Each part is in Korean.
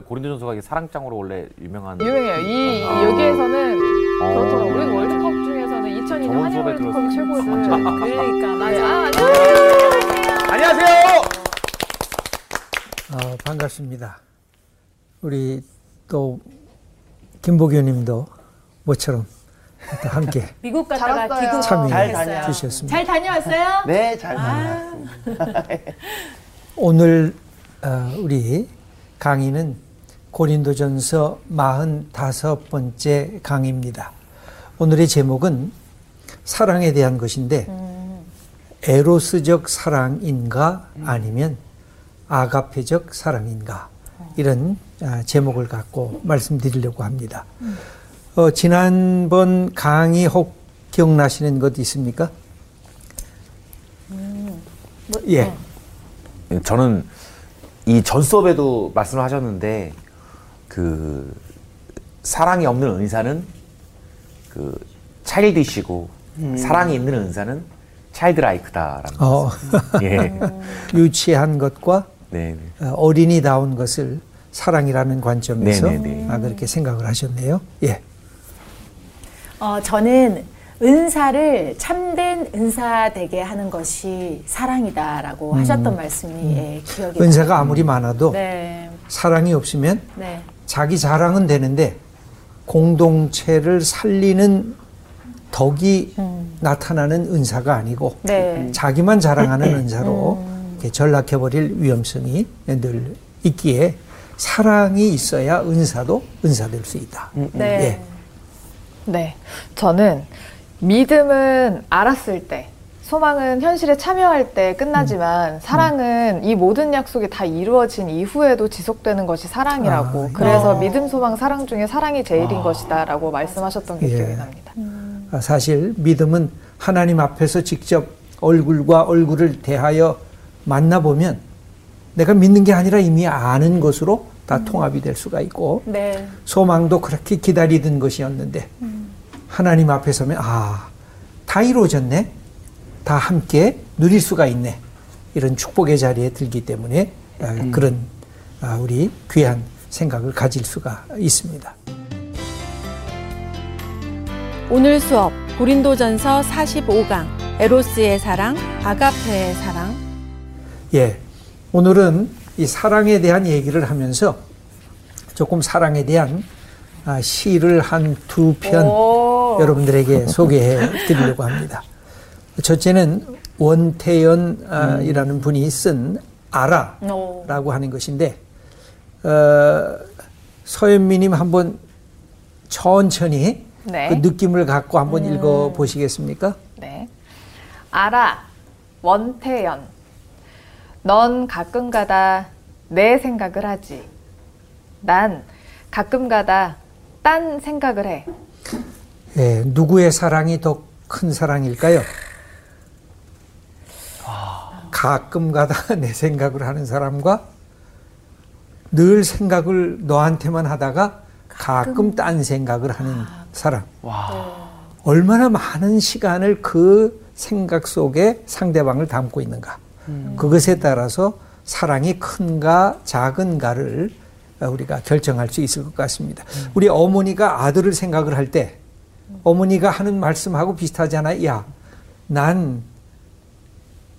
고린도전서가 이게 사랑장으로 원래 유명한 유명해요. 이 아. 여기에서는 어. 그렇더라고요. 우리 월드컵 중에서는 2002년 저번 한일 수업에 월드컵이 최고죠. 그러니까 맞아. 아, 안녕하세요. 안녕하세요. 어, 반갑습니다. 우리 또 김보규님도 모처럼 또 함께 미국 갔다가 잘 귀국 참여해 잘 다녀. 주셨습니다. 잘 다녀왔어요? 네, 잘 아. 다녀왔습니다. 오늘 어, 우리 강의는 고린도전서 45번째 강의입니다. 오늘의 제목은 사랑에 대한 것인데 에로스적 사랑인가 아니면 아가페적 사랑인가 이런 아, 제목을 갖고 말씀드리려고 합니다. 어, 지난번 강의 혹 기억나시는 것 있습니까? 예. 저는 이 전 수업에도 말씀을 하셨는데 그 사랑이 없는 은사는 그 차일드시고 사랑이 있는 은사는 차일드라이크다라는 어. 예. 유치한 것과 네. 네. 어, 어린이다운 것을 사랑이라는 관점에서 네네네. 아, 그렇게 생각을 하셨네요. 예. 어, 저는 은사를 참된 은사 되게 하는 것이 사랑이다라고 하셨던 말씀이 예, 기억이 은사가 아무리 많아도 네. 사랑이 없으면 네. 자기 자랑은 되는데 공동체를 살리는 덕이 나타나는 은사가 아니고 네. 자기만 자랑하는 은사로 이렇게 전락해버릴 위험성이 늘 있기에 사랑이 있어야 은사도 은사될 수 있다. 네. 예. 네. 저는 믿음은 알았을 때, 소망은 현실에 참여할 때 끝나지만 사랑은 이 모든 약속이 다 이루어진 이후에도 지속되는 것이 사랑이라고. 아, 그래서 어. 믿음, 소망, 사랑 중에 사랑이 제일인 것이다 라고 말씀하셨던 게 예. 기억이 납니다. 아, 사실 믿음은 하나님 앞에서 직접 얼굴과 얼굴을 대하여 만나보면 내가 믿는 게 아니라 이미 아는 것으로 다 통합이 될 수가 있고 네. 소망도 그렇게 기다리던 것이었는데 하나님 앞에 서면 아, 다 이루어졌네. 다 함께 누릴 수가 있네. 이런 축복의 자리에 들기 때문에 아, 그런 아, 우리 귀한 생각을 가질 수가 있습니다. 오늘 수업 고린도전서 45강 에로스의 사랑, 아가페의 사랑 예. 오늘은 이 사랑에 대한 얘기를 하면서 조금 사랑에 대한 아, 시를 한 두편 오. 여러분들에게 소개해 드리려고 합니다. 첫째는 원태연이라는 분이 쓴 아라라고 오. 하는 것인데, 어, 서현미님 한번 천천히 네. 그 느낌을 갖고 한번 읽어 보시겠습니까? 네. 알아, 원태연. 넌 가끔가다 내 생각을 하지. 난 가끔가다 딴 생각을 해. 예, 누구의 사랑이 더 큰 사랑일까요? 가끔 가다 내 생각을 하는 사람과 늘 생각을 너한테만 하다가 가끔 딴 생각을 하는 사람. 얼마나 많은 시간을 그 생각 속에 상대방을 담고 있는가. 그것에 따라서 사랑이 큰가 작은가를 우리가 결정할 수 있을 것 같습니다. 우리 어머니가 아들을 생각을 할 때 어머니가 하는 말씀하고 비슷하잖아요. 야, 난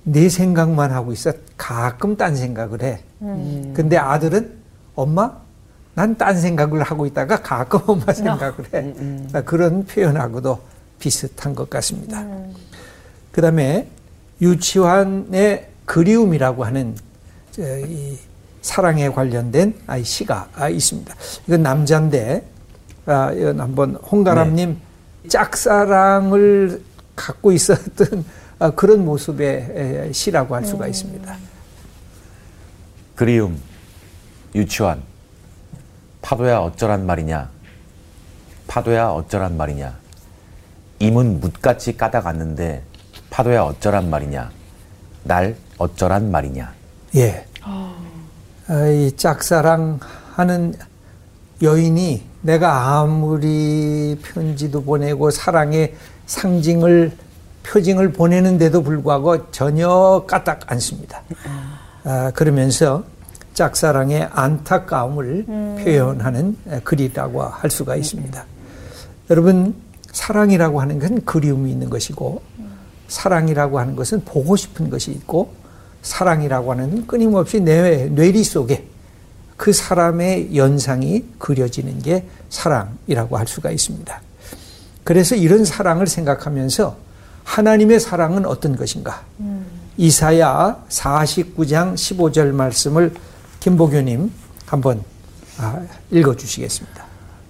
내 생각만 하고 있어. 가끔 딴 생각을 해. 근데 아들은 엄마, 난 딴 생각을 하고 있다가 가끔 엄마 생각을 해. 아, 그런 표현하고도 비슷한 것 같습니다. 그 다음에 유치환의 그리움이라고 하는 저, 이 사랑에 관련된 아, 시가 아, 있습니다. 이건 남자인데, 아, 이건 한번 홍가람님 짝사랑을 갖고 있었던 아, 그런 모습의 에, 시라고 할 수가 있습니다. 그리움, 유치원, 파도야 어쩌란 말이냐, 파도야 어쩌란 말이냐, 임은 묻같이 까다갔는데 파도야 어쩌란 말이냐, 날 어쩌란 말이냐. 예. 아, 이 짝사랑하는 여인이 내가 아무리 편지도 보내고 사랑의 상징을 표징을 보내는데도 불구하고 전혀 까딱 않습니다. 아, 그러면서 짝사랑의 안타까움을 표현하는 글이라고 할 수가 있습니다. 여러분 사랑이라고 하는 건 그리움이 있는 것이고 사랑이라고 하는 것은 보고 싶은 것이 있고 사랑이라고 하는 끊임없이 내 뇌리 속에 그 사람의 연상이 그려지는 게 사랑이라고 할 수가 있습니다. 그래서 이런 사랑을 생각하면서 하나님의 사랑은 어떤 것인가? 음. 이사야 49장 15절 말씀을 김보교님 한번 아, 읽어 주시겠습니다.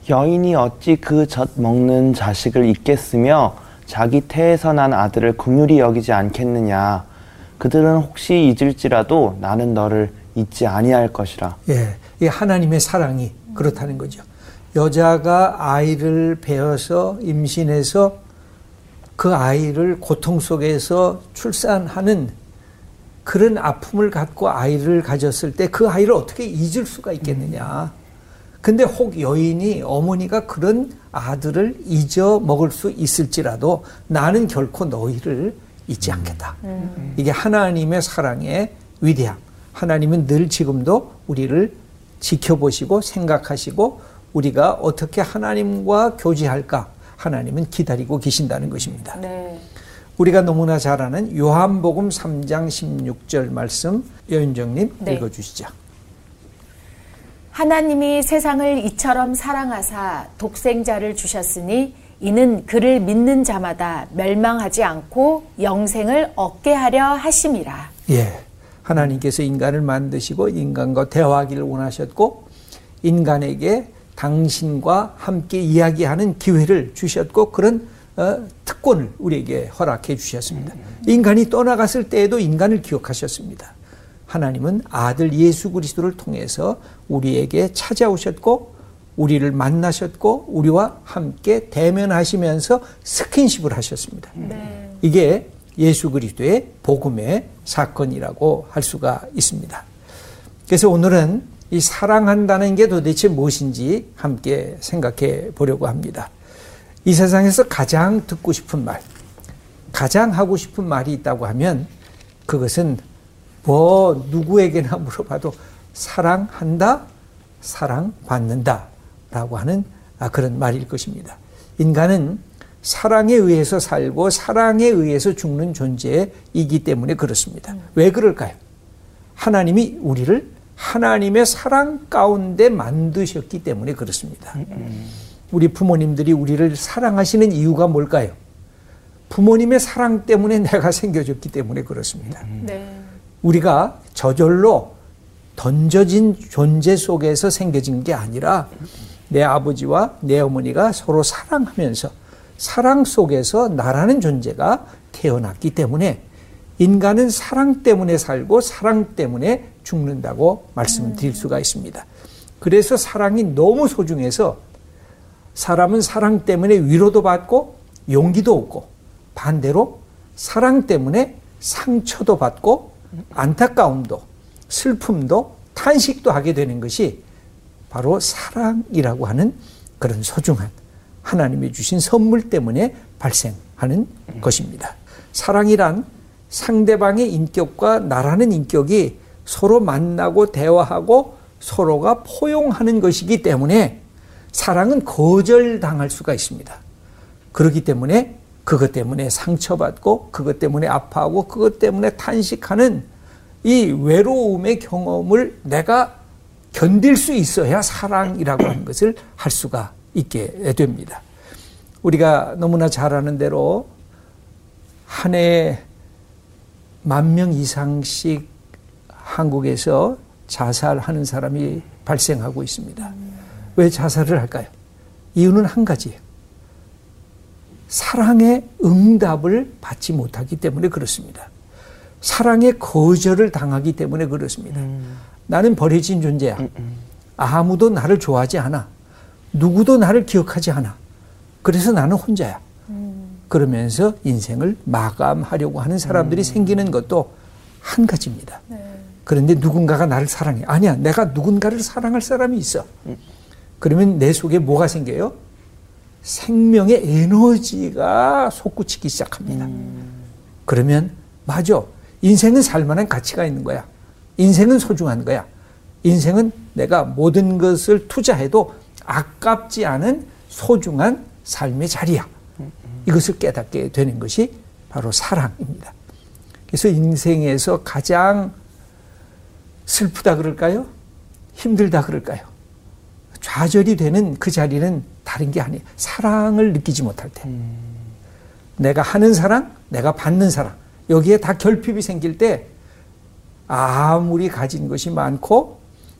여인이 어찌 그 젖 먹는 자식을 잊겠으며 자기 태에서 난 아들을 긍휼히 여기지 않겠느냐. 그들은 혹시 잊을지라도 나는 너를 잊지 아니할 것이라. 예, 이 하나님의 사랑이 그렇다는 거죠. 여자가 아이를 배어서 임신해서 그 아이를 고통 속에서 출산하는 그런 아픔을 갖고 아이를 가졌을 때 그 아이를 어떻게 잊을 수가 있겠느냐. 근데 혹 여인이 어머니가 그런 아들을 잊어 먹을 수 있을지라도 나는 결코 너희를 잊지 않겠다. 음. 이게 하나님의 사랑의 위대함. 하나님은 늘 지금도 우리를 지켜보시고 생각하시고 우리가 어떻게 하나님과 교제할까 하나님은 기다리고 계신다는 것입니다. 네. 우리가 너무나 잘 아는 요한복음 3장 16절 말씀 여윤정님 네. 읽어주시죠. 하나님이 세상을 이처럼 사랑하사 독생자를 주셨으니 이는 그를 믿는 자마다 멸망하지 않고 영생을 얻게 하려 하심이라. 예. 하나님께서 인간을 만드시고 인간과 대화하기를 원하셨고 인간에게 당신과 함께 이야기하는 기회를 주셨고 그런 어, 특권을 우리에게 허락해 주셨습니다. 인간이 떠나갔을 때에도 인간을 기억하셨습니다. 하나님은 아들 예수 그리스도를 통해서 우리에게 찾아오셨고 우리를 만나셨고 우리와 함께 대면하시면서 스킨십을 하셨습니다. 네. 이게 예수 그리스도의 복음의 사건이라고 할 수가 있습니다. 그래서 오늘은 이 사랑한다는 게 도대체 무엇인지 함께 생각해 보려고 합니다. 이 세상에서 가장 듣고 싶은 말, 가장 하고 싶은 말이 있다고 하면 그것은 뭐 누구에게나 물어봐도 사랑한다, 사랑받는다 라고 하는 아, 그런 말일 것입니다. 인간은 사랑에 의해서 살고 사랑에 의해서 죽는 존재이기 때문에 그렇습니다. 왜 그럴까요? 하나님이 우리를 하나님의 사랑 가운데 만드셨기 때문에 그렇습니다. 우리 부모님들이 우리를 사랑하시는 이유가 뭘까요? 부모님의 사랑 때문에 내가 생겨졌기 때문에 그렇습니다. 네. 우리가 저절로 던져진 존재 속에서 생겨진 게 아니라 내 아버지와 내 어머니가 서로 사랑하면서 사랑 속에서 나라는 존재가 태어났기 때문에 인간은 사랑 때문에 살고 사랑 때문에 죽는다고 말씀드릴 수가 있습니다. 그래서 사랑이 너무 소중해서 사람은 사랑 때문에 위로도 받고 용기도 얻고 반대로 사랑 때문에 상처도 받고 안타까움도 슬픔도 탄식도 하게 되는 것이 바로 사랑이라고 하는 그런 소중한 하나님이 주신 선물 때문에 발생하는 것입니다. 사랑이란 상대방의 인격과 나라는 인격이 서로 만나고 대화하고 서로가 포용하는 것이기 때문에 사랑은 거절당할 수가 있습니다. 그렇기 때문에 그것 때문에 상처받고 그것 때문에 아파하고 그것 때문에 탄식하는 이 외로움의 경험을 내가 견딜 수 있어야 사랑이라고 하는 것을 할 수가 있게 됩니다. 우리가 너무나 잘 아는 대로 한 해에 만 명 이상씩 한국에서 자살하는 사람이 발생하고 있습니다. 왜 자살을 할까요? 이유는 한 가지예요. 사랑의 응답을 받지 못하기 때문에 그렇습니다. 사랑의 거절을 당하기 때문에 그렇습니다. 음. 나는 버려진 존재야. 음, 음. 아무도 나를 좋아하지 않아. 누구도 나를 기억하지 않아. 그래서 나는 혼자야. 음. 그러면서 인생을 마감하려고 하는 사람들이 음. 생기는 것도 한 가지입니다. 네. 그런데 누군가가 나를 사랑해. 아니야. 내가 누군가를 사랑할 사람이 있어. 음. 그러면 내 속에 뭐가 생겨요? 생명의 에너지가 솟구치기 시작합니다. 음. 그러면 맞아. 인생은 살만한 가치가 있는 거야. 인생은 소중한 거야. 인생은 내가 모든 것을 투자해도 아깝지 않은 소중한 삶의 자리야. 이것을 깨닫게 되는 것이 바로 사랑입니다. 그래서 인생에서 가장 슬프다 그럴까요? 힘들다 그럴까요? 좌절이 되는 그 자리는 다른 게 아니에요. 사랑을 느끼지 못할 때. 내가 하는 사랑, 내가 받는 사랑. 여기에 다 결핍이 생길 때 아무리 가진 것이 많고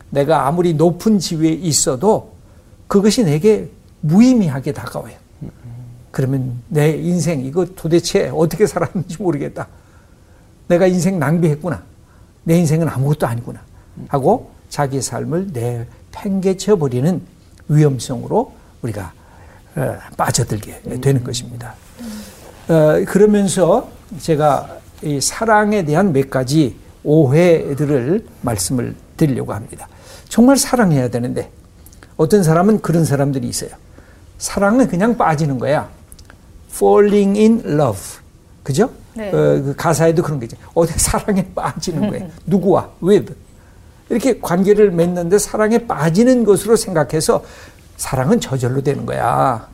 내가 아무리 높은 지위에 있어도 그것이 내게 무의미하게 다가와요. 그러면 내 인생 이거 도대체 어떻게 살았는지 모르겠다. 내가 인생 낭비했구나. 내 인생은 아무것도 아니구나. 하고 자기 삶을 내팽개쳐 버리는 위험성으로 우리가 어, 빠져들게 되는 것입니다. 어, 그러면서 제가 이 사랑에 대한 몇 가지 오해들을 말씀을 드리려고 합니다. 정말 사랑해야 되는데 어떤 사람은 그런 사람들이 있어요. 사랑은 그냥 빠지는 거야. falling in love. 그죠? 네. 어, 그 가사에도 그런 게 있죠. 어디 사랑에 빠지는 거예요. 누구와? with. 이렇게 관계를 맺는데 사랑에 빠지는 것으로 생각해서 사랑은 저절로 되는 거야.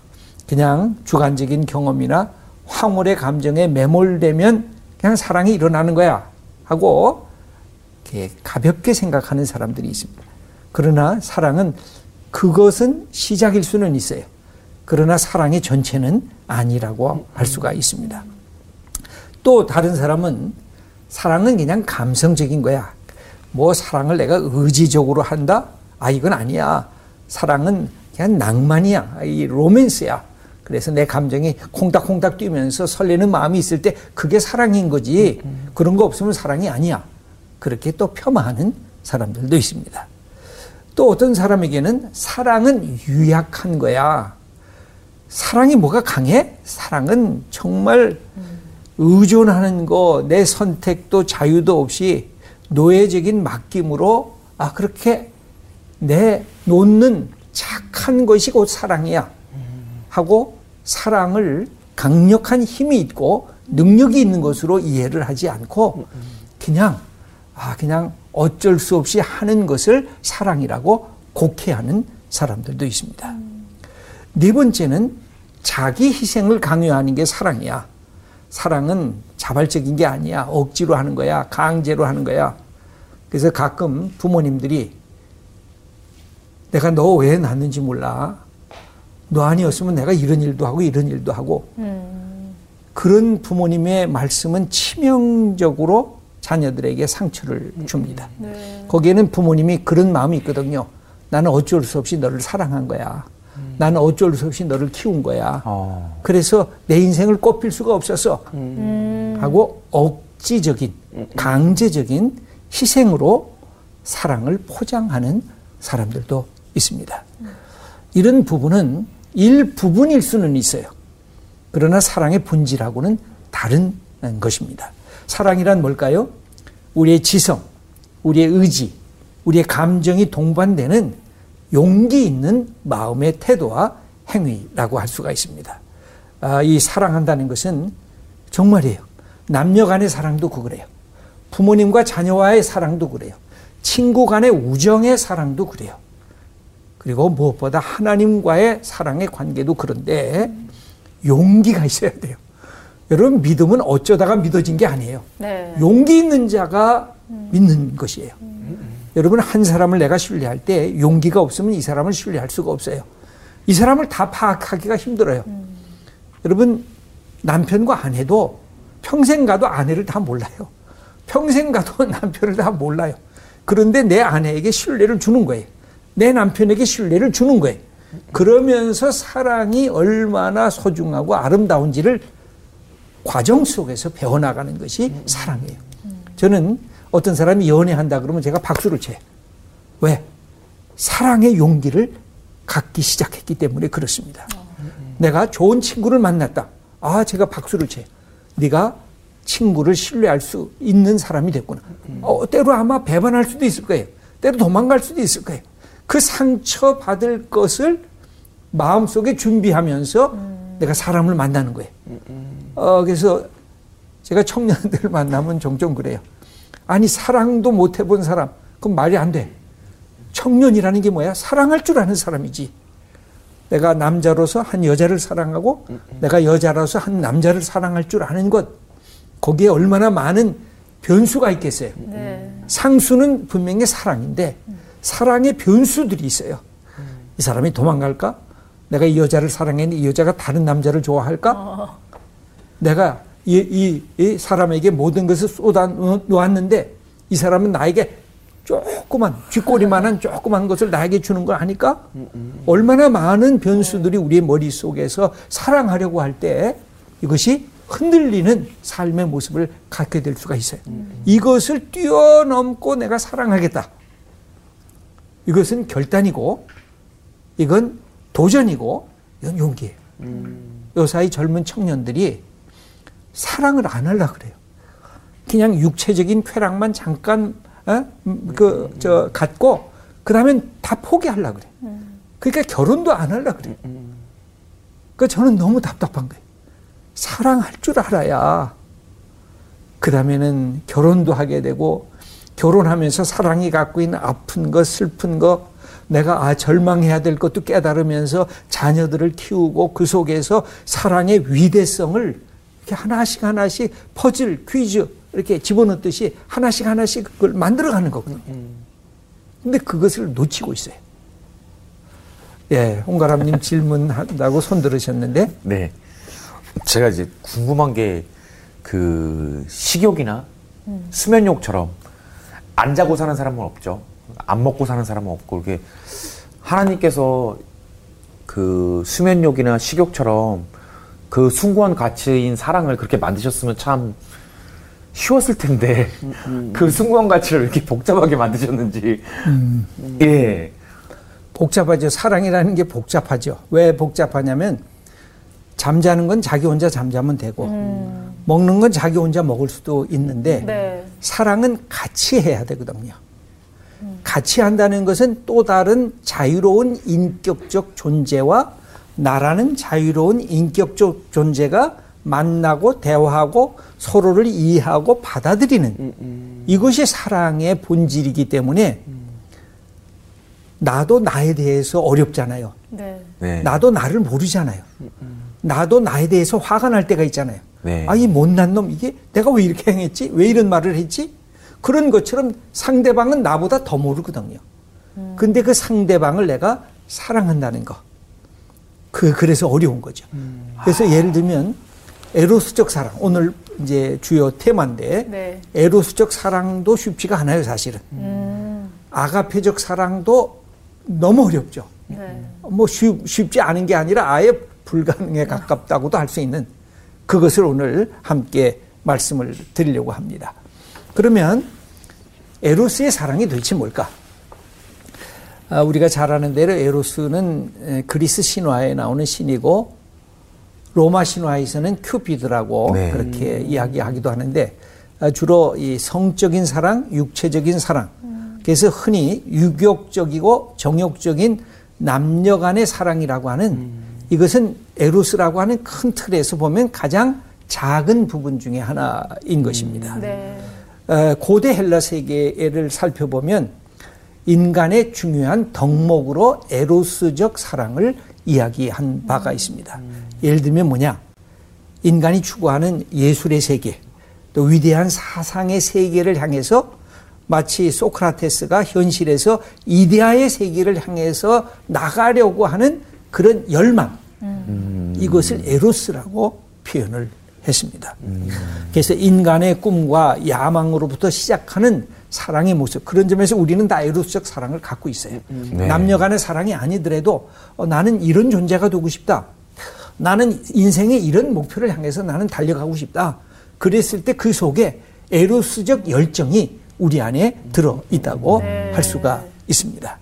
그냥 주관적인 경험이나 황홀의 감정에 매몰되면 그냥 사랑이 일어나는 거야. 하고 이렇게 가볍게 생각하는 사람들이 있습니다. 그러나 사랑은 그것은 시작일 수는 있어요. 그러나 사랑의 전체는 아니라고 할 수가 있습니다. 또 다른 사람은 사랑은 그냥 감성적인 거야. 뭐 사랑을 내가 의지적으로 한다? 아, 이건 아니야. 사랑은 그냥 낭만이야. 이 로맨스야. 그래서 내 감정이 콩닥콩닥 뛰면서 설레는 마음이 있을 때 그게 사랑인 거지. 그런 거 없으면 사랑이 아니야. 그렇게 또 폄하하는 사람들도 있습니다. 또 어떤 사람에게는 사랑은 유약한 거야. 사랑이 뭐가 강해? 사랑은 정말 의존하는 거, 내 선택도 자유도 없이 노예적인 맡김으로 아 그렇게 내 놓는 착한 것이 곧 사랑이야 하고 사랑을 강력한 힘이 있고 능력이 있는 것으로 이해를 하지 않고 그냥 아 그냥 어쩔 수 없이 하는 것을 사랑이라고 곡해하는 사람들도 있습니다. 네 번째는 자기 희생을 강요하는 게 사랑이야. 사랑은 자발적인 게 아니야. 억지로 하는 거야. 강제로 하는 거야. 그래서 가끔 부모님들이 내가 너 왜 낳는지 몰라. 너 아니었으면 내가 이런 일도 하고 이런 일도 하고. 그런 부모님의 말씀은 치명적으로 자녀들에게 상처를 줍니다. 거기에는 부모님이 그런 마음이 있거든요. 나는 어쩔 수 없이 너를 사랑한 거야. 나는 어쩔 수 없이 너를 키운 거야. 어. 그래서 내 인생을 꼽힐 수가 없었어. 하고 억지적인, 강제적인 희생으로 사랑을 포장하는 사람들도 있습니다. 이런 부분은 일부분일 수는 있어요. 그러나 사랑의 본질하고는 다른 것입니다. 사랑이란 뭘까요? 우리의 지성, 우리의 의지, 우리의 감정이 동반되는 용기 있는 마음의 태도와 행위라고 할 수가 있습니다. 아, 이 사랑한다는 것은 정말이에요. 남녀 간의 사랑도 그래요. 부모님과 자녀와의 사랑도 그래요. 친구 간의 우정의 사랑도 그래요. 그리고 무엇보다 하나님과의 사랑의 관계도 그런데 용기가 있어야 돼요. 여러분 믿음은 어쩌다가 믿어진 게 아니에요. 네. 용기 있는 자가 믿는 것이에요. 여러분 한 사람을 내가 신뢰할 때 용기가 없으면 이 사람을 신뢰할 수가 없어요. 이 사람을 다 파악하기가 힘들어요. 여러분 남편과 아내도 평생 가도 아내를 다 몰라요. 평생 가도 남편을 다 몰라요. 그런데 내 아내에게 신뢰를 주는 거예요. 내 남편에게 신뢰를 주는 거예요. 그러면서 사랑이 얼마나 소중하고 아름다운지를 과정 속에서 배워나가는 것이 사랑이에요. 저는 어떤 사람이 연애한다 그러면 제가 박수를 쳐요. 왜? 사랑의 용기를 갖기 시작했기 때문에 그렇습니다. 내가 좋은 친구를 만났다. 아, 제가 박수를 쳐요. 네가 친구를 신뢰할 수 있는 사람이 됐구나. 어, 때로 아마 배반할 수도 있을 거예요. 때로 도망갈 수도 있을 거예요. 그 상처 받을 것을 마음속에 준비하면서 내가 사람을 만나는 거예요. 어, 그래서 제가 청년들 만나면 종종 그래요. 아니, 사랑도 못 해본 사람, 그럼 말이 안 돼. 청년이라는 게 뭐야? 사랑할 줄 아는 사람이지. 내가 남자로서 한 여자를 사랑하고 내가 여자로서 한 남자를 사랑할 줄 아는 것 거기에 얼마나 많은 변수가 있겠어요. 네. 상수는 분명히 사랑인데 사랑의 변수들이 있어요. 이 사람이 도망갈까? 내가 이 여자를 사랑했는데 이 여자가 다른 남자를 좋아할까? 내가 이, 이, 이 사람에게 모든 것을 쏟아 놓았는데 이 사람은 나에게 조그만 쥐꼬리만한 조그만 것을 나에게 주는 걸 아니까 얼마나 많은 변수들이 우리의 머릿속에서 사랑하려고 할 때 이것이 흔들리는 삶의 모습을 갖게 될 수가 있어요. 이것을 뛰어넘고 내가 사랑하겠다. 이것은 결단이고 이건 도전이고 이건 용기예요. 요사이 젊은 청년들이 사랑을 안 하려 그래요. 그냥 육체적인 쾌락만 잠깐 어? 그저 갖고 그다음엔 다 포기하려 그래. 그러니까 결혼도 안 하려 그래. 그 저는 너무 답답한 거예요. 사랑할 줄 알아야 그 다음에는 결혼도 하게 되고 결혼하면서 사랑이 갖고 있는 아픈 거 슬픈 거 내가 아 절망해야 될 것도 깨달으면서 자녀들을 키우고 그 속에서 사랑의 위대성을 이렇게 하나씩 하나씩 퍼즐 퀴즈 이렇게 집어넣듯이 하나씩 하나씩 그걸 만들어가는 거거든요. 근데 그것을 놓치고 있어요. 예, 홍가람님 질문한다고 손 들으셨는데 네. 제가 이제 궁금한 게 그 식욕이나 수면욕처럼 안 자고 사는 사람은 없죠. 안 먹고 사는 사람은 없고 이렇게 하나님께서 그 수면욕이나 식욕처럼 그 숭고한 가치인 사랑을 그렇게 만드셨으면 참 쉬웠을 텐데 그 숭고한 가치를 왜 이렇게 복잡하게 만드셨는지 예 복잡하죠. 사랑이라는 게 복잡하죠. 왜 복잡하냐면 잠자는 건 자기 혼자 잠자면 되고 먹는 건 자기 혼자 먹을 수도 있는데 네. 사랑은 같이 해야 되거든요. 같이 한다는 것은 또 다른 자유로운 인격적 존재와 나라는 자유로운 인격적 존재가 만나고 대화하고 서로를 이해하고 받아들이는 이것이 사랑의 본질이기 때문에 나도 나에 대해서 어렵잖아요. 네. 네. 나도 나를 모르잖아요. 나도 나에 대해서 화가 날 때가 있잖아요. 네. 아, 이 못난 놈, 이게 내가 왜 이렇게 행했지? 왜 이런 말을 했지? 그런 것처럼 상대방은 나보다 더 모르거든요. 근데 그 상대방을 내가 사랑한다는 거. 그, 그래서 어려운 거죠. 그래서 예를 들면, 에로스적 사랑. 오늘 이제 주요 테마인데, 네. 에로스적 사랑도 쉽지가 않아요, 사실은. 아가페적 사랑도 너무 어렵죠. 네. 뭐 쉽, 쉽지 않은 게 아니라 아예 불가능에 가깝다고도 할 수 있는 그것을 오늘 함께 말씀을 드리려고 합니다. 그러면 에로스의 사랑이 도대체 뭘까? 아, 우리가 잘 아는 대로 에로스는 에, 그리스 신화에 나오는 신이고 로마 신화에서는 큐피드라고 네. 그렇게 이야기하기도 하는데 아, 주로 이 성적인 사랑, 육체적인 사랑. 그래서 흔히 유격적이고 정욕적인 남녀 간의 사랑이라고 하는 이것은 에로스라고 하는 큰 틀에서 보면 가장 작은 부분 중에 하나인 것입니다. 네. 어, 고대 헬라 세계를 살펴보면 인간의 중요한 덕목으로 에로스적 사랑을 이야기한 바가 있습니다. 예를 들면 뭐냐? 인간이 추구하는 예술의 세계, 또 위대한 사상의 세계를 향해서 마치 소크라테스가 현실에서 이데아의 세계를 향해서 나가려고 하는 그런 열망, 이것을 에로스라고 표현을 했습니다. 그래서 인간의 꿈과 야망으로부터 시작하는 사랑의 모습 그런 점에서 우리는 다 에로스적 사랑을 갖고 있어요. 네. 남녀 간의 사랑이 아니더라도 어, 나는 이런 존재가 되고 싶다. 나는 인생의 이런 목표를 향해서 나는 달려가고 싶다. 그랬을 때 그 속에 에로스적 열정이 우리 안에 들어 있다고 네. 할 수가 있습니다.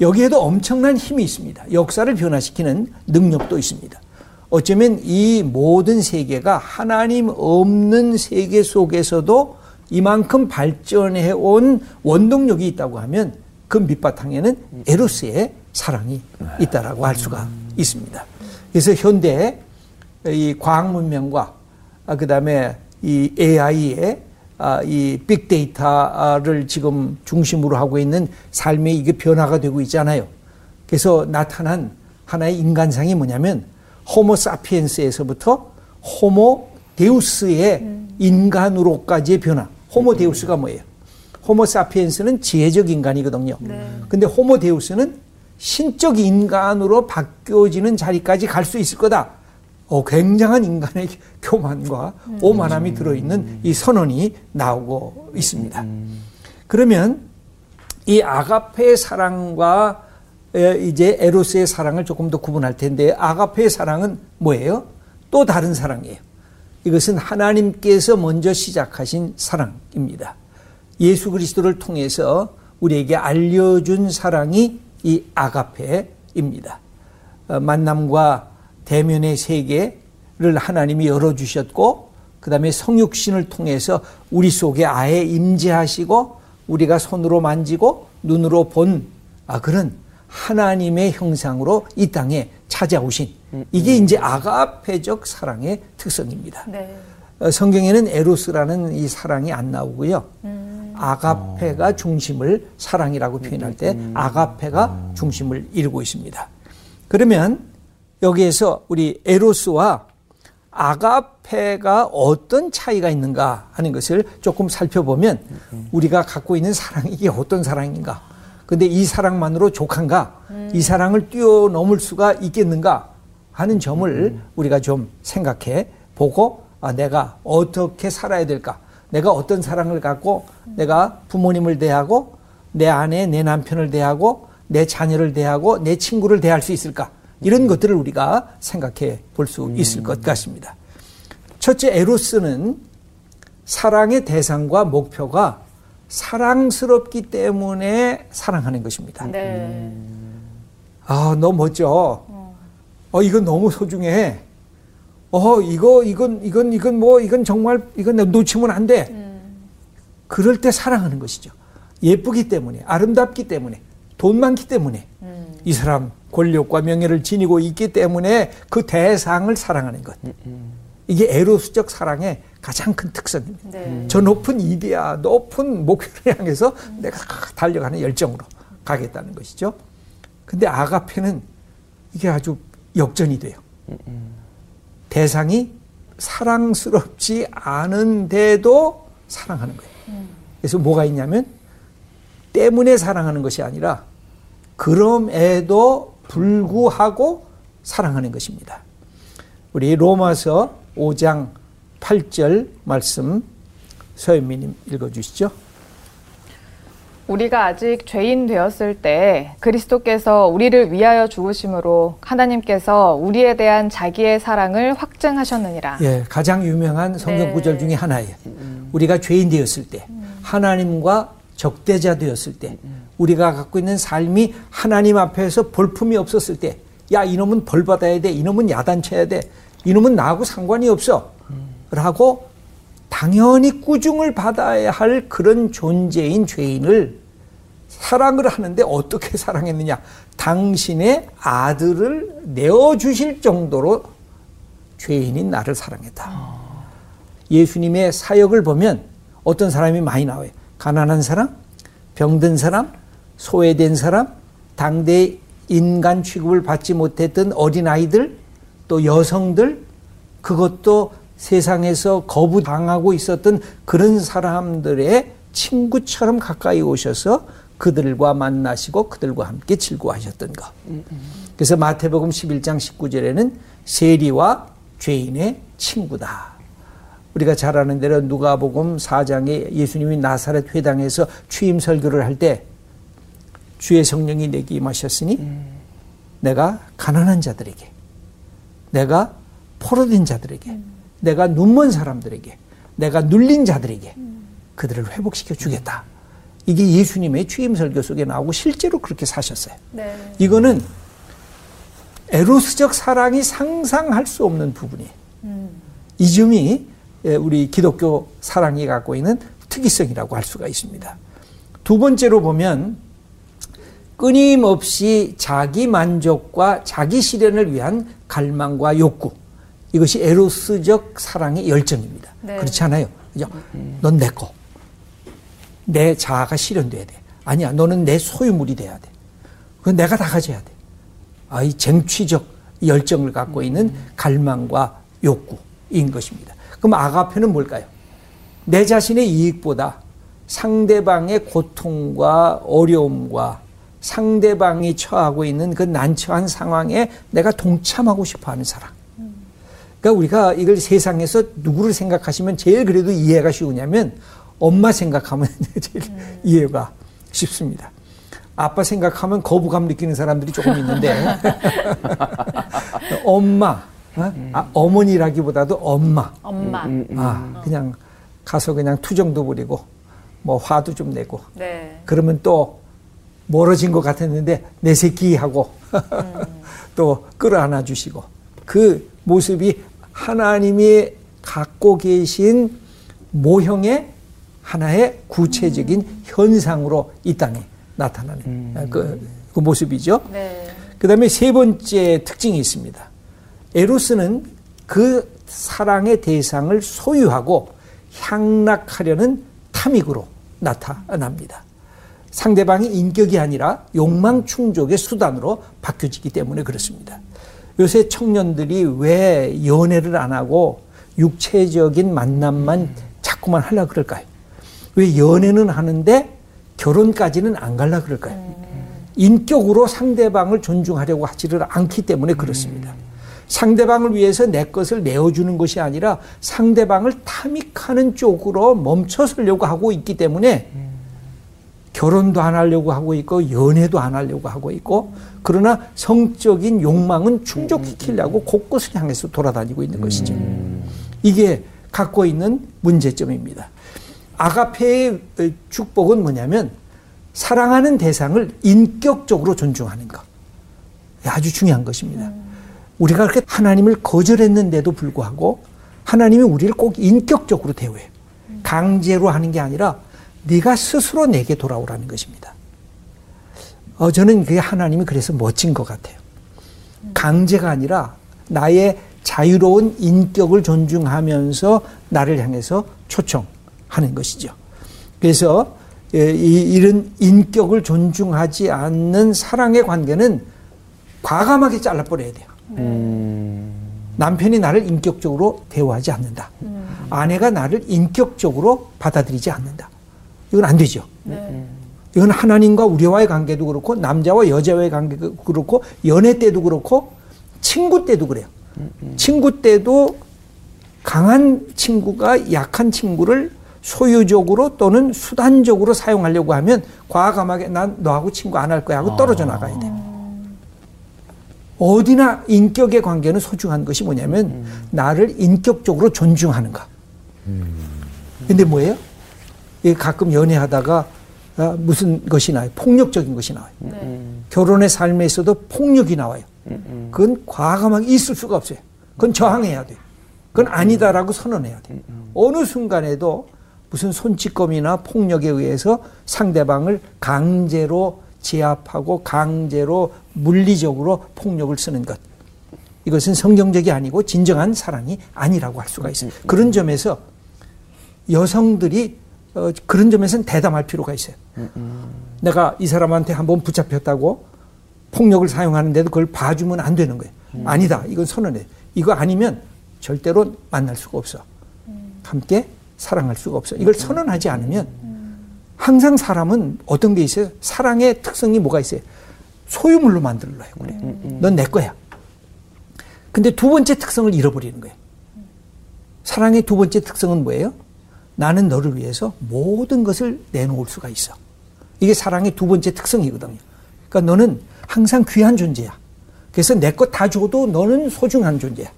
여기에도 엄청난 힘이 있습니다. 역사를 변화시키는 능력도 있습니다. 어쩌면 이 모든 세계가 하나님 없는 세계 속에서도 이만큼 발전해 온 원동력이 있다고 하면 그 밑바탕에는 에로스의 사랑이 있다라고 할 수가 있습니다. 그래서 현대 이 과학 문명과 아, 그다음에 이 AI의 아, 이 빅데이터를 지금 중심으로 하고 있는 삶이 이게 변화가 되고 있잖아요. 그래서 나타난 하나의 인간상이 뭐냐면 호모 사피엔스에서부터 호모 데우스의 인간으로까지의 변화. 호모 데우스가 뭐예요? 호모 사피엔스는 지혜적 인간이거든요. 근데 호모 데우스는 신적 인간으로 바뀌어지는 자리까지 갈 수 있을 거다. 어, 굉장한 인간의 교만과 오만함이 들어있는 이 선언이 나오고 있습니다. 그러면 이 아가페의 사랑과 이제 에로스의 사랑을 조금 더 구분할 텐데 아가페의 사랑은 뭐예요? 또 다른 사랑이에요. 이것은 하나님께서 먼저 시작하신 사랑입니다. 예수 그리스도를 통해서 우리에게 알려준 사랑이 이 아가페입니다. 어, 만남과 대면의 세계를 하나님이 열어주셨고, 그 다음에 성육신을 통해서 우리 속에 아예 임재하시고, 우리가 손으로 만지고, 눈으로 본, 아, 그런 하나님의 형상으로 이 땅에 찾아오신, 이게 이제 아가페적 사랑의 특성입니다. 네. 어, 성경에는 에로스라는 이 사랑이 안 나오고요. 아가페가 중심을 사랑이라고 표현할 때 아가페가 중심을 이루고 있습니다. 그러면 여기에서 우리 에로스와 아가페가 어떤 차이가 있는가 하는 것을 조금 살펴보면 우리가 갖고 있는 사랑이 이게 어떤 사랑인가. 근데 이 사랑만으로 족한가? 이 사랑을 뛰어넘을 수가 있겠는가? 하는 점을 우리가 좀 생각해 보고 아, 내가 어떻게 살아야 될까? 내가 어떤 사랑을 갖고 내가 부모님을 대하고 내 아내, 내 남편을 대하고 내 자녀를 대하고 내 친구를 대할 수 있을까? 이런 것들을 우리가 생각해 볼 수 있을 것 같습니다. 첫째, 에로스는 사랑의 대상과 목표가 사랑스럽기 때문에 사랑하는 것입니다. 네. 아, 너 멋져. 어, 이건 너무 소중해. 어, 이거, 이건, 이건, 이건 뭐, 이건 정말, 이건 놓치면 안 돼. 그럴 때 사랑하는 것이죠. 예쁘기 때문에, 아름답기 때문에, 돈 많기 때문에, 이 사람 권력과 명예를 지니고 있기 때문에 그 대상을 사랑하는 것. 이게 에로스적 사랑의 가장 큰 특성입니다. 네. 저 높은 이데아, 높은 목표를 향해서 내가 달려가는 열정으로 가겠다는 것이죠. 근데 아가페는 이게 아주 역전이 돼요. 대상이 사랑스럽지 않은데도 사랑하는 거예요. 그래서 뭐가 있냐면 때문에 사랑하는 것이 아니라 그럼에도 불구하고 사랑하는 것입니다. 우리 로마서 5장 8절 말씀 서현미님 읽어주시죠. 우리가 아직 죄인 되었을 때 그리스도께서 우리를 위하여 죽으심으로 하나님께서 우리에 대한 자기의 사랑을 확증하셨느니라. 예, 가장 유명한 성경 네. 구절 중에 하나예요. 우리가 죄인 되었을 때, 하나님과 적대자 되었을 때, 우리가 갖고 있는 삶이 하나님 앞에서 볼품이 없었을 때, 야, 이놈은 벌 받아야 돼. 이놈은 야단쳐야 돼. 이놈은 나하고 상관이 없어. 라고 당연히 꾸중을 받아야 할 그런 존재인 죄인을 사랑을 하는데 어떻게 사랑했느냐. 당신의 아들을 내어주실 정도로 죄인인 나를 사랑했다. 예수님의 사역을 보면 어떤 사람이 많이 나와요. 가난한 사람, 병든 사람, 소외된 사람, 당대 인간 취급을 받지 못했던 어린아이들, 또 여성들, 그것도 세상에서 거부당하고 있었던 그런 사람들의 친구처럼 가까이 오셔서 그들과 만나시고 그들과 함께 즐거워하셨던 것. 그래서 마태복음 11장 19절에는 세리와 죄인의 친구다. 우리가 잘 아는 대로 누가복음 4장에 예수님이 나사렛 회당에서 취임 설교를 할 때 주의 성령이 내게 임하셨으니 내가 가난한 자들에게 내가 포로된 자들에게 내가 눈먼 사람들에게 내가 눌린 자들에게 그들을 회복시켜 주겠다. 이게 예수님의 취임 설교 속에 나오고 실제로 그렇게 사셨어요. 네. 이거는 에로스적 사랑이 상상할 수 없는 부분이에요. 이 점이 예, 우리 기독교 사랑이 갖고 있는 특이성이라고 할 수가 있습니다. 두 번째로 보면 끊임없이 자기 만족과 자기 실현을 위한 갈망과 욕구 이것이 에로스적 사랑의 열정입니다. 네. 그렇지 않아요? 그죠? 넌 내 거. 내 자아가 실현돼야 돼. 아니야, 너는 내 소유물이 돼야 돼. 그건 내가 다 가져야 돼. 아, 이 쟁취적 열정을 갖고 있는 갈망과 욕구인 것입니다. 그럼 아가페는 뭘까요? 내 자신의 이익보다 상대방의 고통과 어려움과 상대방이 처하고 있는 그 난처한 상황에 내가 동참하고 싶어 하는 사람. 그러니까 우리가 이걸 세상에서 누구를 생각하시면 제일 그래도 이해가 쉬우냐면 엄마 생각하면 제일 이해가 쉽습니다. 아빠 생각하면 거부감 느끼는 사람들이 조금 있는데 엄마 어? 아, 어머니라기보다도 엄마 엄마. 아 그냥 가서 그냥 투정도 부리고 뭐 화도 좀 내고 네. 그러면 또 멀어진 것 같았는데 내 새끼 하고 또 끌어안아 주시고 그 모습이 하나님이 갖고 계신 모형의 하나의 구체적인 현상으로 이 땅에 나타나는 그, 그 모습이죠. 네. 그 다음에 세 번째 특징이 있습니다. 에로스는 그 사랑의 대상을 소유하고 향락하려는 탐닉으로 나타납니다. 상대방이 인격이 아니라 욕망 충족의 수단으로 바뀌어지기 때문에 그렇습니다. 요새 청년들이 왜 연애를 안 하고 육체적인 만남만 자꾸만 하려 그럴까요? 왜 연애는 하는데 결혼까지는 안 갈라 그럴까요? 인격으로 상대방을 존중하려고 하지를 않기 때문에 그렇습니다. 상대방을 위해서 내 것을 내어주는 것이 아니라 상대방을 탐닉하는 쪽으로 멈춰서려고 하고 있기 때문에 결혼도 안 하려고 하고 있고 연애도 안 하려고 하고 있고 그러나 성적인 욕망은 충족시키려고 곳곳을 향해서 돌아다니고 있는 것이죠. 이게 갖고 있는 문제점입니다. 아가페의 축복은 뭐냐면 사랑하는 대상을 인격적으로 존중하는 것. 아주 중요한 것입니다. 우리가 그렇게 하나님을 거절했는데도 불구하고 하나님이 우리를 꼭 인격적으로 대우해요. 강제로 하는 게 아니라 네가 스스로 내게 돌아오라는 것입니다. 어, 저는 그게 하나님이 그래서 멋진 것 같아요. 강제가 아니라 나의 자유로운 인격을 존중하면서 나를 향해서 초청 하는 것이죠. 그래서 예, 이, 이런 인격을 존중하지 않는 사랑의 관계는 과감하게 잘라버려야 돼요. 남편이 나를 인격적으로 대우하지 않는다. 아내가 나를 인격적으로 받아들이지 않는다. 이건 안 되죠. 이건 하나님과 우리와의 관계도 그렇고 남자와 여자와의 관계도 그렇고 연애 때도 그렇고 친구 때도 그래요. 친구 때도 강한 친구가 약한 친구를 소유적으로 또는 수단적으로 사용하려고 하면 과감하게 난 너하고 친구 안 할 거야 하고 떨어져 나가야 돼요. 어디나 인격의 관계는 소중한 것이 뭐냐면 나를 인격적으로 존중하는가. 근데 뭐예요? 가끔 연애하다가 아, 무슨 것이 나와요? 폭력적인 것이 나와요. 결혼의 삶에서도 폭력이 나와요. 그건 과감하게 있을 수가 없어요. 그건 저항해야 돼요. 그건 아니다라고 선언해야 돼요. 어느 순간에도 무슨 손찌검이나 폭력에 의해서 상대방을 강제로 제압하고 강제로 물리적으로 폭력을 쓰는 것. 이것은 성경적이 아니고 진정한 사랑이 아니라고 할 수가 있어요. 그런 점에서 여성들이 어, 그런 점에서는 대담할 필요가 있어요. 내가 이 사람한테 한번 붙잡혔다고 폭력을 사용하는데도 그걸 봐주면 안 되는 거예요. 아니다. 이건 선언해. 이거 아니면 절대로 만날 수가 없어. 함께 사랑할 수가 없어. 이걸 선언하지 않으면 항상 사람은 어떤 게 있어요? 사랑의 특성이 뭐가 있어요? 소유물로 만들려고 그래. 넌 내 거야. 근데 두 번째 특성을 잃어버리는 거예요. 사랑의 두 번째 특성은 뭐예요? 나는 너를 위해서 모든 것을 내놓을 수가 있어. 이게 사랑의 두 번째 특성이거든요. 그러니까 너는 항상 귀한 존재야. 그래서 내 것 다 줘도 너는 소중한 존재야.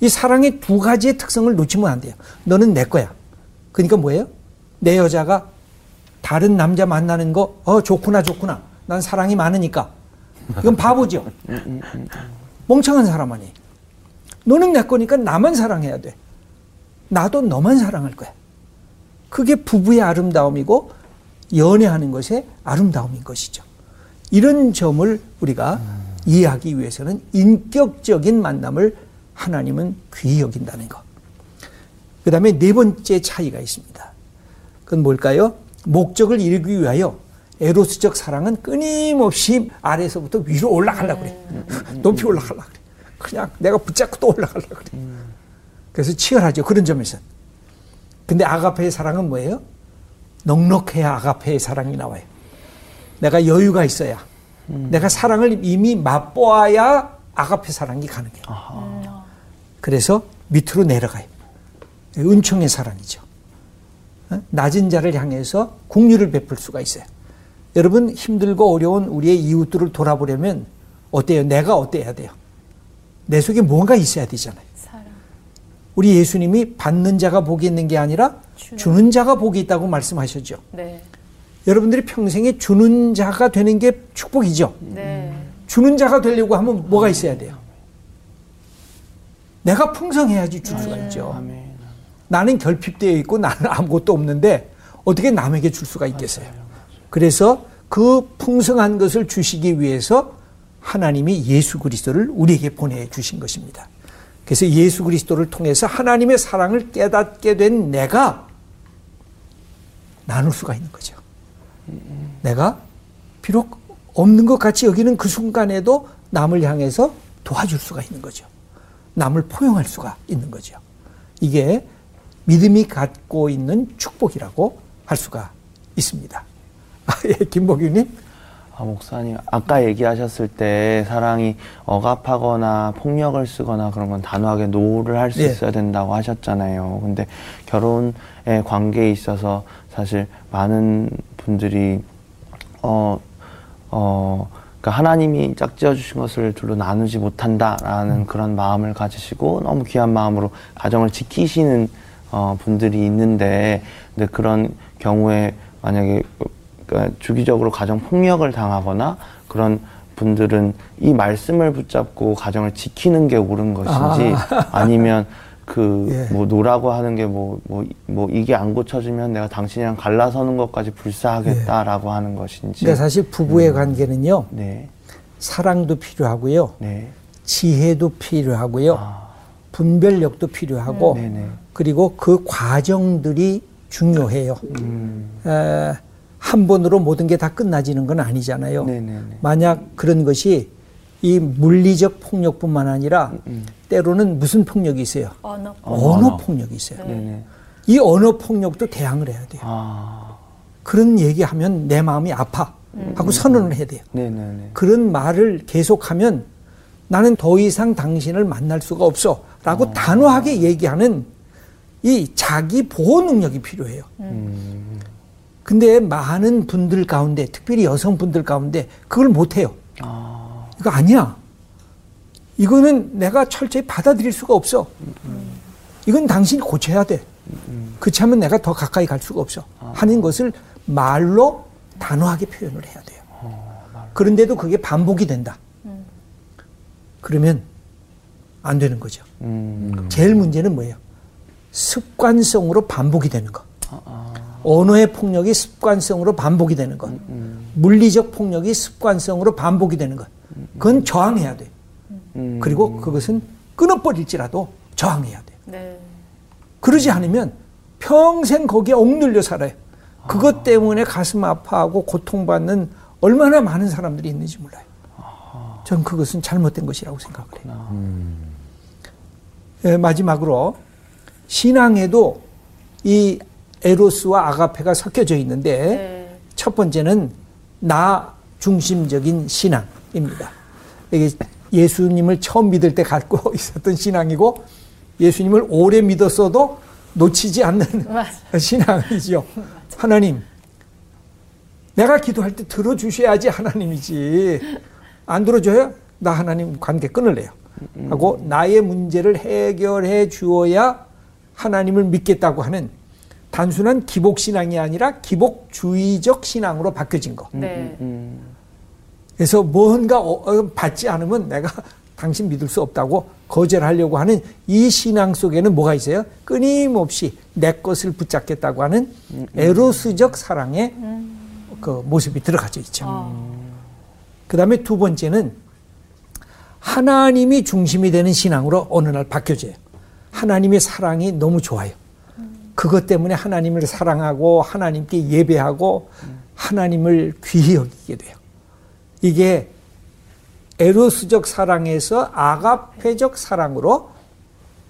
이 사랑의 두 가지의 특성을 놓치면 안 돼요. 너는 내 거야. 그러니까 뭐예요? 내 여자가 다른 남자 만나는 거, 어, 좋구나, 좋구나. 난 사랑이 많으니까. 이건 바보죠. 멍청한 사람 아니. 너는 내 거니까 나만 사랑해야 돼. 나도 너만 사랑할 거야. 그게 부부의 아름다움이고 연애하는 것의 아름다움인 것이죠. 이런 점을 우리가 이해하기 위해서는 인격적인 만남을 하나님은 귀히 여긴다는 것. 그 다음에 네 번째 차이가 있습니다. 그건 뭘까요? 목적을 이루기 위하여 에로스적 사랑은 끊임없이 아래서부터 위로 올라가려고 그래. 높이 올라가려고 그래. 그냥 내가 붙잡고 또 올라가려고 그래. 그래서 치열하죠. 그런 점에서. 근데 아가페의 사랑은 뭐예요? 넉넉해야 아가페의 사랑이 나와요. 내가 여유가 있어야. 내가 사랑을 이미 맛보아야 아가페 사랑이 가능해요. 그래서 밑으로 내려가요. 은총의 사랑이죠. 어? 낮은 자를 향해서 국류를 베풀 수가 있어요. 여러분 힘들고 어려운 우리의 이웃들을 돌아보려면 어때요? 내가 어때야 돼요? 내 속에 뭔가 있어야 되잖아요. 우리 예수님이 받는 자가 복이 있는 게 아니라 주는 자가 복이 있다고 말씀하셨죠. 네. 여러분들이 평생에 주는 자가 되는 게 축복이죠. 네. 주는 자가 되려고 하면 뭐가 있어야 돼요? 내가 풍성해야지 줄 수가 있죠. 아멘. 나는 결핍되어 있고 나는 아무것도 없는데 어떻게 남에게 줄 수가 있겠어요? 그래서 그 풍성한 것을 주시기 위해서 하나님이 예수 그리스도를 우리에게 보내주신 것입니다. 그래서 예수 그리스도를 통해서 하나님의 사랑을 깨닫게 된 내가 나눌 수가 있는 거죠. 내가 비록 없는 것 같이 여기는 그 순간에도 남을 향해서 도와줄 수가 있는 거죠. 남을 포용할 수가 있는 거죠. 이게 믿음이 갖고 있는 축복이라고 할 수가 있습니다. 아, 예, 김복규님. 아, 목사님, 아까 얘기하셨을 때 사랑이 억압하거나 폭력을 쓰거나 그런 건 단호하게 no를 할수 예. 있어야 된다고 하셨잖아요. 근데 결혼의 관계에 있어서 사실 많은 분들이, 어, 어, 그러니까 하나님이 짝지어 주신 것을 둘로 나누지 못한다라는 그런 마음을 가지시고 너무 귀한 마음으로 가정을 지키시는 어, 분들이 있는데, 근데 그런 경우에 만약에 그러니까 주기적으로 가정 폭력을 당하거나 그런 분들은 이 말씀을 붙잡고 가정을 지키는 게 옳은 것인지 아. 니면 그 예. 뭐 노라고 하는 게 뭐 뭐 뭐 이게 안 고쳐지면 내가 당신이랑 갈라서는 것까지 불사하겠다라고 하는 것인지 그러니까 사실 부부의 관계는요, 네 사랑도 필요하고요, 네. 지혜도 필요하고요, 아, 분별력도 필요하고, 네네. 그리고 그 과정들이 중요해요. 음, 에, 한 번으로 모든 게 다 끝나지는 건 아니잖아요. 네네네. 만약 그런 것이 이 물리적 폭력뿐만 아니라 음. 때로는 무슨 폭력이 있어요? 언어. 언어. 언어 폭력이 있어요. 네네. 이 언어 폭력도 대항을 해야 돼요. 아, 그런 얘기하면 내 마음이 아파 하고 선언을 해야 돼요. 네네네. 그런 말을 계속하면 나는 더 이상 당신을 만날 수가 없어 라고 단호하게 얘기하는 이 자기 보호 능력이 필요해요. 음, 근데 많은 분들 가운데 특별히 여성분들 가운데 그걸 못해요. 아, 이거 아니야. 이거는 내가 철저히 받아들일 수가 없어. 이건 당신이 고쳐야 돼. 그렇지 않으면 내가 더 가까이 갈 수가 없어. 하는 것을 말로 단호하게 표현을 해야 돼요. 그런데도 그게 반복이 된다. 그러면 안 되는 거죠. 음, 제일 문제는 뭐예요? 습관성으로 반복이 되는 거. 언어의 폭력이 습관성으로 반복이 되는 것. 물리적 폭력이 습관성으로 반복이 되는 것. 그건 저항해야 돼. 음, 그리고 그것은 끊어버릴지라도 저항해야 돼. 네. 그러지 않으면 평생 거기에 억눌려 살아요. 그것 때문에 가슴 아파하고 고통받는 얼마나 많은 사람들이 있는지 몰라요. 전 그것은 잘못된 것이라고 생각을 해요. 예, 마지막으로 신앙에도 이 에로스와 아가페가 섞여져 있는데 네. 첫 번째는 나 중심적인 신앙 입니다. 이게 예수님을 처음 믿을 때 갖고 있었던 신앙이고 예수님을 오래 믿었어도 놓치지 않는 맞아. 신앙이죠. 하나님, 내가 기도할 때 들어주셔야지 하나님이지. 안 들어줘요? 나 하나님 관계 끊을래요. 하고 나의 문제를 해결해 주어야 하나님을 믿겠다고 하는 단순한 기복신앙이 아니라 기복주의적 신앙으로 바뀌어진 거. 네. 음, 그래서 뭔가 어- 어, 받지 않으면 내가 당신 믿을 수 없다고 거절하려고 하는 이 신앙 속에는 뭐가 있어요? 끊임없이 내 것을 붙잡겠다고 하는 에로스적 사랑의 그 모습이 들어가져 있죠. 그 다음에 두 번째는 하나님이 중심이 되는 신앙으로 어느 날 바뀌어져요. 하나님의 사랑이 너무 좋아요. 그것 때문에 하나님을 사랑하고 하나님께 예배하고 하나님을 귀히 여기게 돼요. 이게 에로스적 사랑에서 아가페적 사랑으로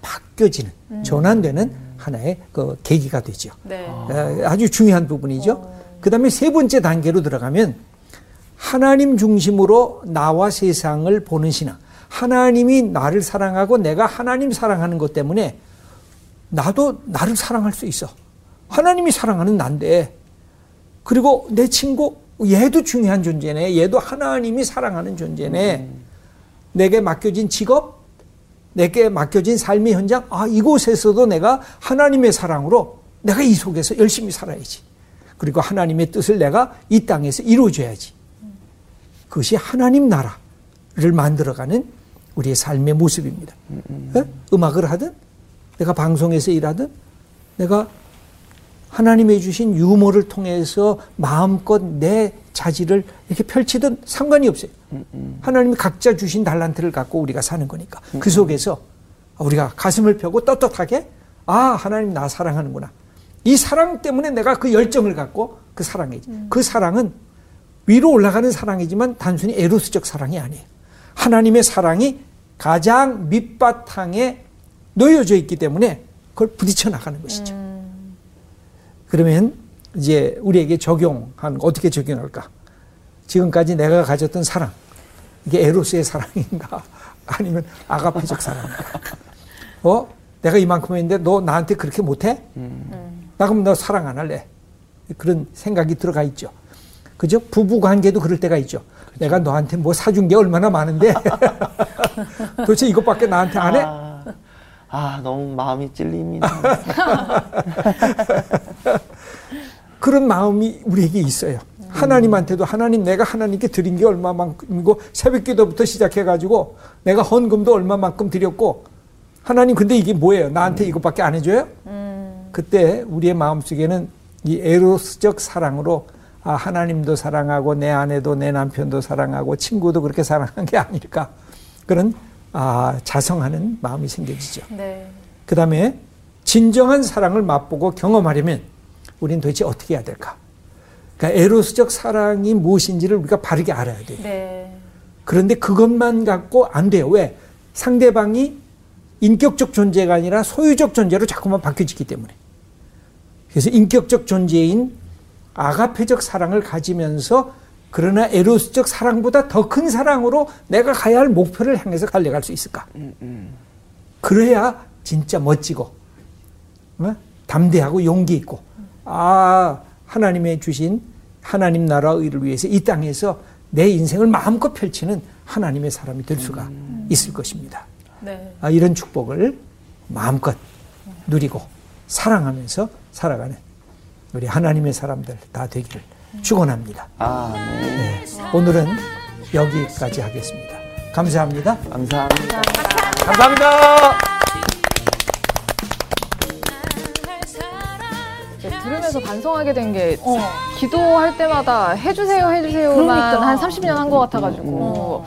바뀌어지는 전환되는 하나의 그 계기가 되죠. 네. 에, 아주 중요한 부분이죠. 그 다음에 세 번째 단계로 들어가면 하나님 중심으로 나와 세상을 보는 신앙. 하나님이 나를 사랑하고 내가 하나님 사랑하는 것 때문에 나도 나를 사랑할 수 있어. 하나님이 사랑하는 난데. 그리고 내 친구, 얘도 중요한 존재네. 얘도 하나님이 사랑하는 존재네. 내게 맡겨진 직업, 내게 맡겨진 삶의 현장, 아, 이곳에서도 내가 하나님의 사랑으로 내가 이 속에서 열심히 살아야지. 그리고 하나님의 뜻을 내가 이 땅에서 이루어줘야지. 그것이 하나님 나라를 만들어가는 우리의 삶의 모습입니다. 예? 음악을 하든, 내가 방송에서 일하든, 내가 하나님의 주신 유머를 통해서 마음껏 내 자질을 이렇게 펼치든 상관이 없어요. 하나님이 각자 주신 달란트를 갖고 우리가 사는 거니까. 그 속에서 우리가 가슴을 펴고 떳떳하게 아, 하나님 나 사랑하는구나. 이 사랑 때문에 내가 그 열정을 갖고 그 사랑이지. 그 사랑은 위로 올라가는 사랑이지만 단순히 에로스적 사랑이 아니에요. 하나님의 사랑이 가장 밑바탕에 놓여져 있기 때문에 그걸 부딪혀 나가는 것이죠. 그러면 이제 우리에게 적용한 어떻게 적용할까? 지금까지 내가 가졌던 사랑 이게 에로스의 사랑인가 아니면 아가페적 사랑인가? 어? 내가 이만큼 했는데 너 나한테 그렇게 못해? 나 그럼 너 사랑 안 할래? 그런 생각이 들어가 있죠. 그죠? 부부 관계도 그럴 때가 있죠. 내가 너한테 뭐 사준 게 얼마나 많은데 도대체 이것밖에 나한테 안 해? 아, 아, 너무 마음이 찔립니다. 그런 마음이 우리에게 있어요. 하나님한테도 하나님 내가 하나님께 드린 게 얼마만큼이고 새벽 기도부터 시작해가지고 내가 헌금도 얼마만큼 드렸고 하나님 근데 이게 뭐예요? 나한테 이것밖에 안 해줘요? 그때 우리의 마음속에는 이 에로스적 사랑으로 아 하나님도 사랑하고 내 아내도 내 남편도 사랑하고 친구도 그렇게 사랑한 게 아닐까 그런 아 자성하는 마음이 생겨지죠. 네. 그 다음에 진정한 사랑을 맛보고 경험하려면 우리는 도대체 어떻게 해야 될까? 그러니까 에로스적 사랑이 무엇인지를 우리가 바르게 알아야 돼요. 네. 그런데 그것만 갖고 안 돼요. 왜? 상대방이 인격적 존재가 아니라 소유적 존재로 자꾸만 바뀌어지기 때문에. 그래서 인격적 존재인 아가페적 사랑을 가지면서 그러나 에로스적 사랑보다 더 큰 사랑으로 내가 가야 할 목표를 향해서 달려갈 수 있을까? 그래야 진짜 멋지고 어? 담대하고 용기 있고 아 하나님의 주신 하나님 나라 의 를 위해서 이 땅에서 내 인생을 마음껏 펼치는 하나님의 사람이 될 수가 있을 것입니다. 네. 아, 이런 축복을 마음껏 누리고 사랑하면서 살아가는 우리 하나님의 사람들 다 되기를 축원합니다. 아, 네. 네, 오늘은 여기까지 하겠습니다. 감사합니다. 감사합니다. 감사합니다. 이제 들으면서 반성하게 된게 기도할 때마다 해주세요 해주세요만 그러니까. 한 30년 한 것 같아가지고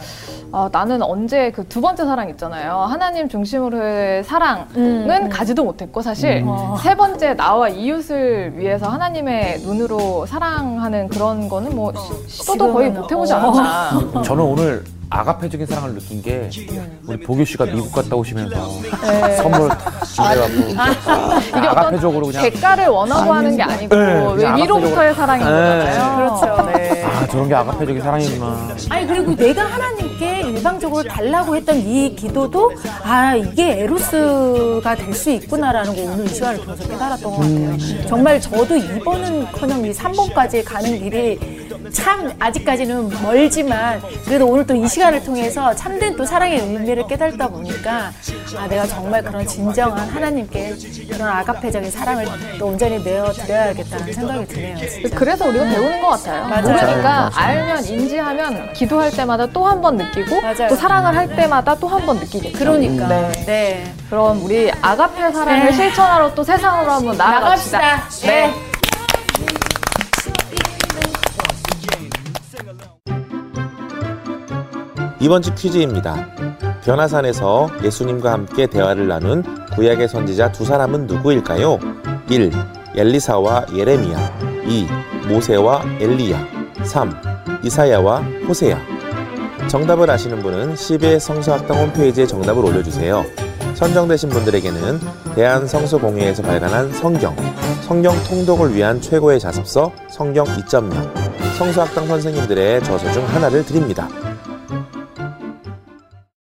아, 나는 언제 그 두 번째 사랑 있잖아요 하나님 중심으로의 사랑은 음. 가지도 못했고 사실 세 번째 나와 이웃을 위해서 하나님의 눈으로 사랑하는 그런 거는 뭐 시- 시도도 거의 못 해보지 어. 않았나 저는 오늘 아가페적인 사랑을 느낀 게 우리 보규 씨가 미국 갔다 오시면서 선물 다 준비해갖고 이게 어떤 아가페적으로 그냥 대가를 원하고 하는 게 아니고 네, 위로부터의 사랑인 네. 거잖아요 그렇죠. 네. 아 저런 게 아가페적인 사랑이구나. 아니 그리고 내가 하나님께 일방적으로 달라고 했던 이 기도도 아 이게 에로스가 될 수 있구나라는 거 오늘 이 시간을 통해서 깨달았던 것 같아요. 정말 저도 2번은커녕 이 3번까지 가는 길이 참 아직까지는 멀지만 그래도 오늘 또 이 시간을 통해서 참된 또 사랑의 의미를 깨달다 보니까 아 내가 정말 그런 진정한 하나님께 그런 아가페적인 사랑을 또 온전히 내어 드려야겠다는 생각이 드네요. 진짜. 그래서 우리가 배우는 것 같아요. 맞아요. 모르니까 맞아요. 알면 인지하면 기도할 때마다 또 한 번 느끼고 맞아요. 또 사랑을 할 때마다 또 한 번 느끼겠죠. 그러니까 네. 네. 그럼 우리 아가페 사랑을 네. 실천하러 또 세상으로 한번 나아갑시다. 나갑시다. 네. 네. 이번 주 퀴즈입니다. 변화산에서 예수님과 함께 대화를 나눈 구약의 선지자 두 사람은 누구일까요? 1. 엘리사와 예레미야 2. 모세와 엘리야 3. 이사야와 호세야 정답을 아시는 분은 CBS 성서학당 홈페이지에 정답을 올려주세요. 선정되신 분들에게는 대한성서공회에서 발간한 성경, 성경 통독을 위한 최고의 자습서 성경 2.0, 성서학당 선생님들의 저서 중 하나를 드립니다.